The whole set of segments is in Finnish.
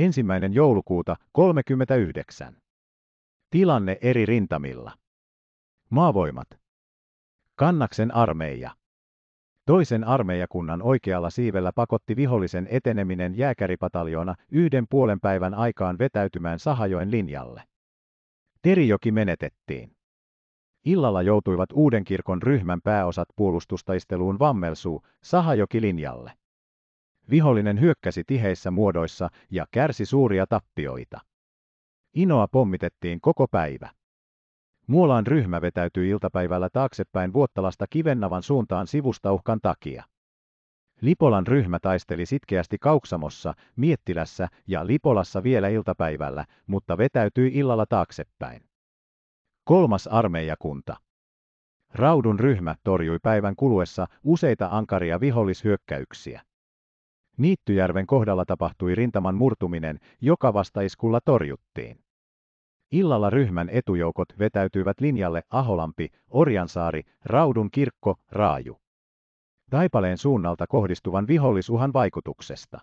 Ensimmäinen joulukuuta 39. Tilanne eri rintamilla. Maavoimat. Kannaksen armeija. Toisen armeijakunnan oikealla siivellä pakotti vihollisen eteneminen jääkäripataljoona yhden puolen päivän aikaan vetäytymään Sahajoen linjalle. Terijoki menetettiin. Illalla joutuivat Uudenkirkon ryhmän pääosat puolustustaisteluun Vammelsuu Sahajoki linjalle. Vihollinen hyökkäsi tiheissä muodoissa ja kärsi suuria tappioita. Inoa pommitettiin koko päivä. Muolaan ryhmä vetäytyi iltapäivällä taaksepäin Vuottalasta Kivennavan suuntaan sivustauhkan takia. Lipolan ryhmä taisteli sitkeästi Kauksamossa, Miettilässä ja Lipolassa vielä iltapäivällä, mutta vetäytyi illalla taaksepäin. Kolmas armeijakunta. Raudun ryhmä torjui päivän kuluessa useita ankaria vihollishyökkäyksiä. Niittyjärven kohdalla tapahtui rintaman murtuminen, joka vastaiskulla torjuttiin. Illalla ryhmän etujoukot vetäytyivät linjalle Aholampi, Orjansaari, Raudun kirkko, Raaju. Taipaleen suunnalta kohdistuvan vihollisuhan vaikutuksesta.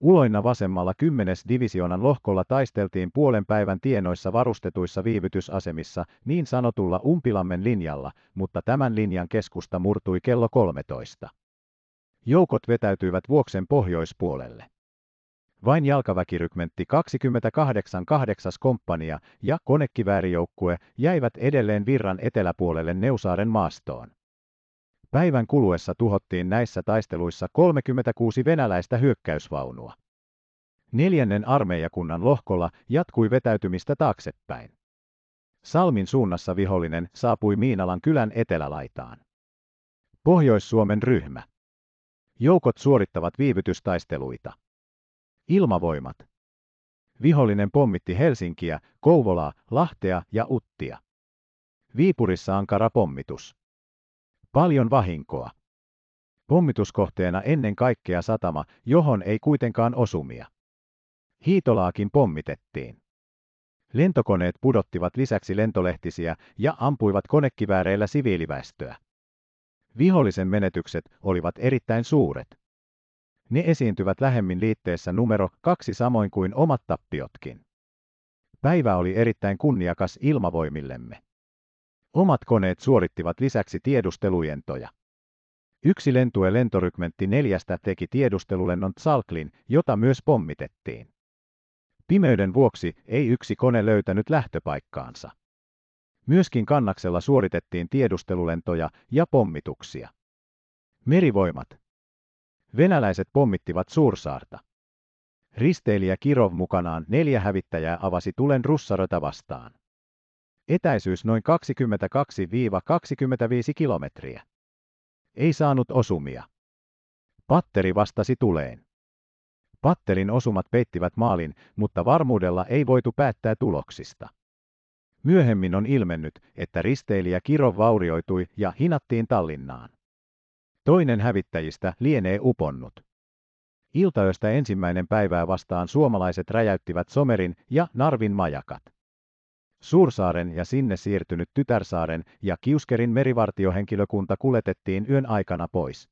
Uloina vasemmalla 10. divisionan lohkolla taisteltiin puolen päivän tienoissa varustetuissa viivytysasemissa niin sanotulla Umpilammen linjalla, mutta tämän linjan keskusta murtui kello 13. Joukot vetäytyivät Vuoksen pohjoispuolelle. Vain jalkaväkirykmentti 28 8. komppania ja konekiväärijoukkue jäivät edelleen virran eteläpuolelle Neusaaren maastoon. Päivän kuluessa tuhottiin näissä taisteluissa 36 venäläistä hyökkäysvaunua. Neljännen armeijakunnan lohkolla jatkui vetäytymistä taaksepäin. Salmin suunnassa vihollinen saapui Miinalan kylän etelälaitaan. Pohjois-Suomen ryhmä. Joukot suorittavat viivytystaisteluita. Ilmavoimat. Vihollinen pommitti Helsinkiä, Kouvolaa, Lahtea ja Uttia. Viipurissa ankara pommitus. Paljon vahinkoa. Pommituskohteena ennen kaikkea satama, johon ei kuitenkaan osumia. Hiitolaakin pommitettiin. Lentokoneet pudottivat lisäksi lentolehtisiä ja ampuivat konekivääreillä siviiliväestöä. Vihollisen menetykset olivat erittäin suuret. Ne esiintyvät lähemmin liitteessä numero kaksi samoin kuin omat tappiotkin. Päivä oli erittäin kunniakas ilmavoimillemme. Omat koneet suorittivat lisäksi tiedustelujentoja. Yksi lentue lentorykmentti neljästä teki tiedustelulennon Tsalklin, jota myös pommitettiin. Pimeyden vuoksi ei yksi kone löytänyt lähtöpaikkaansa. Myöskin kannaksella suoritettiin tiedustelulentoja ja pommituksia. Merivoimat. Venäläiset pommittivat Suursaarta. Risteilijä Kirov mukanaan neljä hävittäjää avasi tulen russarötä vastaan. Etäisyys noin 22-25 kilometriä. Ei saanut osumia. Patteri vastasi tuleen. Patterin osumat peittivät maalin, mutta varmuudella ei voitu päättää tuloksista. Myöhemmin on ilmennyt, että risteilijä Kirov vaurioitui ja hinattiin Tallinnaan. Toinen hävittäjistä lienee uponnut. Iltaöstä ensimmäinen päivää vastaan suomalaiset räjäyttivät Somerin ja Narvin majakat. Suursaaren ja sinne siirtynyt Tytärsaaren ja Kiuskerin merivartiohenkilökunta kuljetettiin yön aikana pois.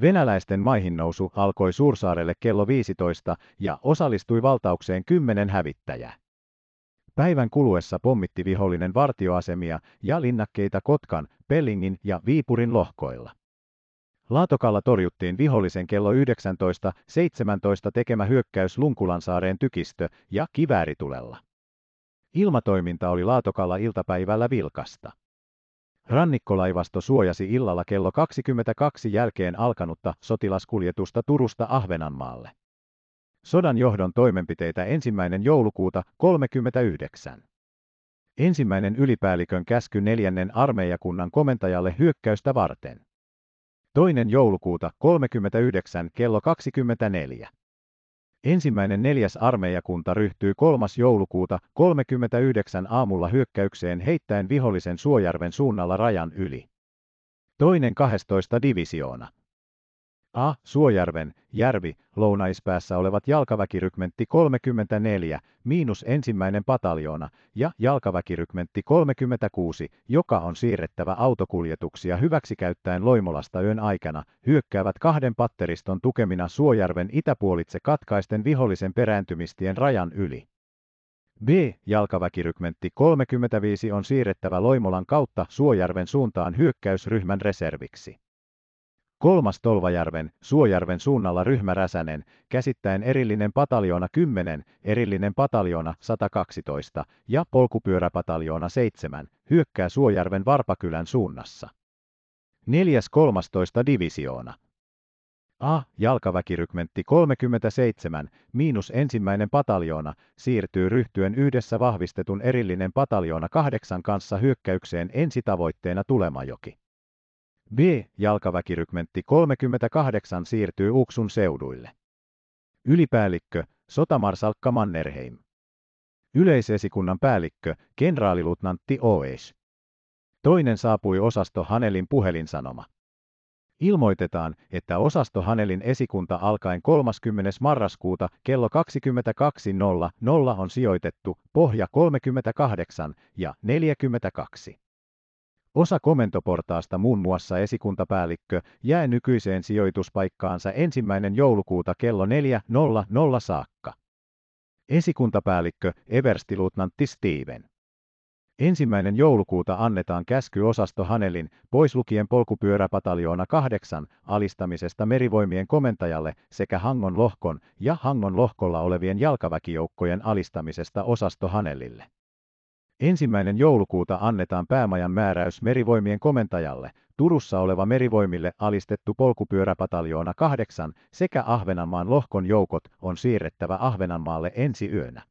Venäläisten maihinnousu alkoi Suursaarelle kello 15 ja osallistui valtaukseen kymmenen hävittäjää. Päivän kuluessa pommitti vihollinen vartioasemia ja linnakkeita Kotkan, Pellingin ja Viipurin lohkoilla. Laatokalla torjuttiin vihollisen kello 19.17 tekemä hyökkäys Lunkulansaareen tykistö ja kivääritulella. Ilmatoiminta oli Laatokalla iltapäivällä vilkasta. Rannikkolaivasto suojasi illalla kello 22 jälkeen alkanutta sotilaskuljetusta Turusta Ahvenanmaalle. Sodan johdon toimenpiteitä ensimmäinen joulukuuta 39. Ensimmäinen ylipäällikön käsky neljännen armeijakunnan komentajalle hyökkäystä varten. Toinen joulukuuta 39 kello 24. Ensimmäinen neljäs armeijakunta ryhtyy 3. joulukuuta 39 aamulla hyökkäykseen heittäen vihollisen Suojärven suunnalla rajan yli. Toinen 12 divisioona. A. Suojärven, Järvi, lounaispäässä olevat jalkaväkirykmentti 34, miinus ensimmäinen pataljoona, ja jalkaväkirykmentti 36, joka on siirrettävä autokuljetuksia hyväksikäyttäen Loimolasta yön aikana, hyökkäävät kahden patteriston tukemina Suojärven itäpuolitse katkaisten vihollisen perääntymistien rajan yli. B. Jalkaväkirykmentti 35 on siirrettävä Loimolan kautta Suojärven suuntaan hyökkäysryhmän reserviksi. Kolmas Tolvajärven, Suojärven suunnalla ryhmä Räsänen, käsittäen erillinen pataljoona 10, erillinen pataljoona 112 ja polkupyöräpataljoona 7, hyökkää Suojärven Varpakylän suunnassa. Neljäs 13 divisioona. A. Jalkaväkirykmentti 37, miinus ensimmäinen pataljoona, siirtyy ryhtyen yhdessä vahvistetun erillinen pataljoona kahdeksan kanssa hyökkäykseen ensitavoitteena Tulemajoki. B. Jalkaväkirykmentti 38 siirtyy Uksun seuduille. Ylipäällikkö, sotamarsalkka Mannerheim. Yleisesikunnan päällikkö, kenraaliluutnantti Oes. Toinen saapui osasto Hanelin puhelinsanoma. Ilmoitetaan, että osasto Hanelin esikunta alkaen 30. marraskuuta kello 22.00 on sijoitettu Pohja 38 ja 42. Osa komentoportaasta muun muassa esikuntapäällikkö jää nykyiseen sijoituspaikkaansa ensimmäinen joulukuuta kello 4.00 saakka. Esikuntapäällikkö Everstiluutnantti Steven. Ensimmäinen joulukuuta annetaan käsky osasto Hanelin, pois lukien polkupyöräpataljoona 8, alistamisesta merivoimien komentajalle sekä Hangon lohkon ja Hangon lohkolla olevien jalkaväkijoukkojen alistamisesta osasto Hanelille. Ensimmäinen joulukuuta annetaan päämajan määräys merivoimien komentajalle, Turussa oleva merivoimille alistettu polkupyöräpataljoona 8 sekä Ahvenanmaan lohkon joukot on siirrettävä Ahvenanmaalle ensi yönä.